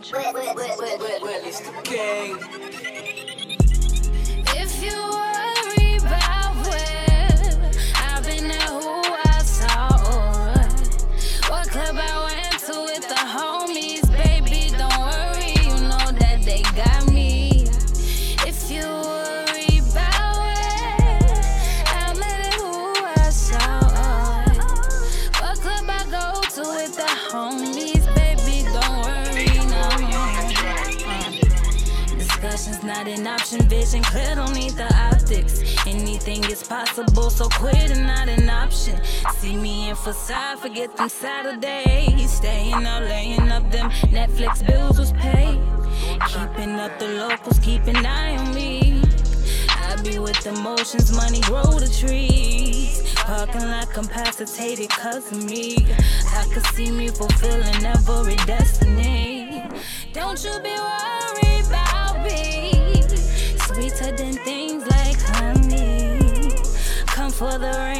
Well, well, it's the gang. If not an option, vision clear, don't need the optics. Anything is possible, so quit quitting not an option. See me in facade, forget them Saturdays. Staying out, laying up them Netflix bills was paid. Keeping up the locals, keep an eye on me. I be with emotions, money grow the trees. Parking lot capacitated cause of me. I could see me fulfilling every destiny. Don't you be worried Sweeter things like honey. Come for the rings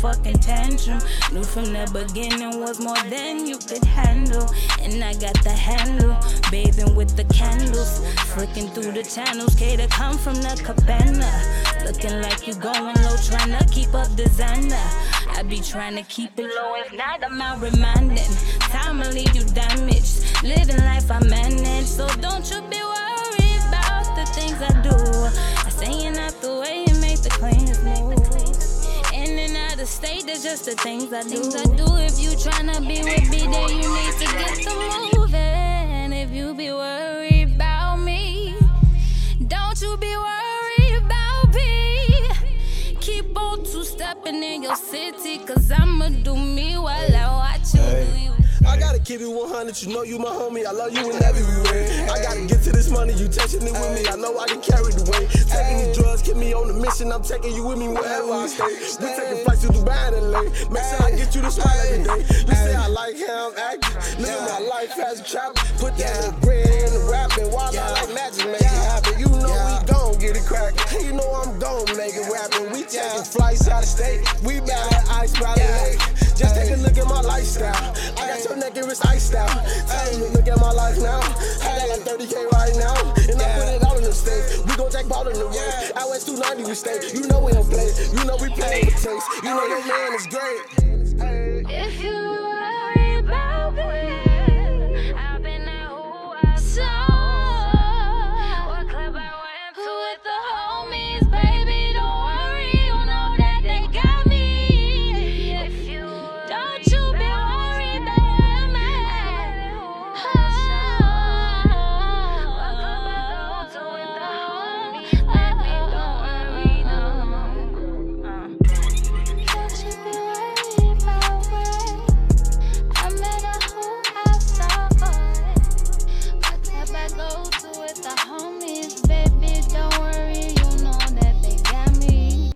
fucking tantrum? Knew from the beginning was more than you could handle, and I got the handle, bathing with the candles, flicking through the channels. Cater come from the cabana, looking like you going low, trying to keep up designer. I be trying to keep it low, if not, I'm out reminding. Time will leave you damaged. Living life I manage, so don't you be that's just the things I do. Things I do. If you tryna be with me, then you need to get to moving. If you be worried about me, don't you be worried about me. Keep on two stepping in your city, cause I'ma do me keep it 100, you know you my homie, I love you in every way. I gotta get to this money, you touching it with me, I know I can carry the weight. Taking these drugs, keep me on the mission, I'm taking you with me wherever I stay. We taking flights to Dubai and LA, make sure I get you to smile every day. You say I like how I'm acting, living my life as a trap. Put that little bread in the rap and while I like magic, make it happen. You know we gon' get it crackin', you know I'm gon' make it rapping. We taking flights out of state, we bout at Ice Valley wrist iced out. You, look at my life now. I got like 30k right now. And I put it all in the states. We gon' ball in the race. Out West 290 we stay. You know we don't play. You know we play with taste. You know your man is great.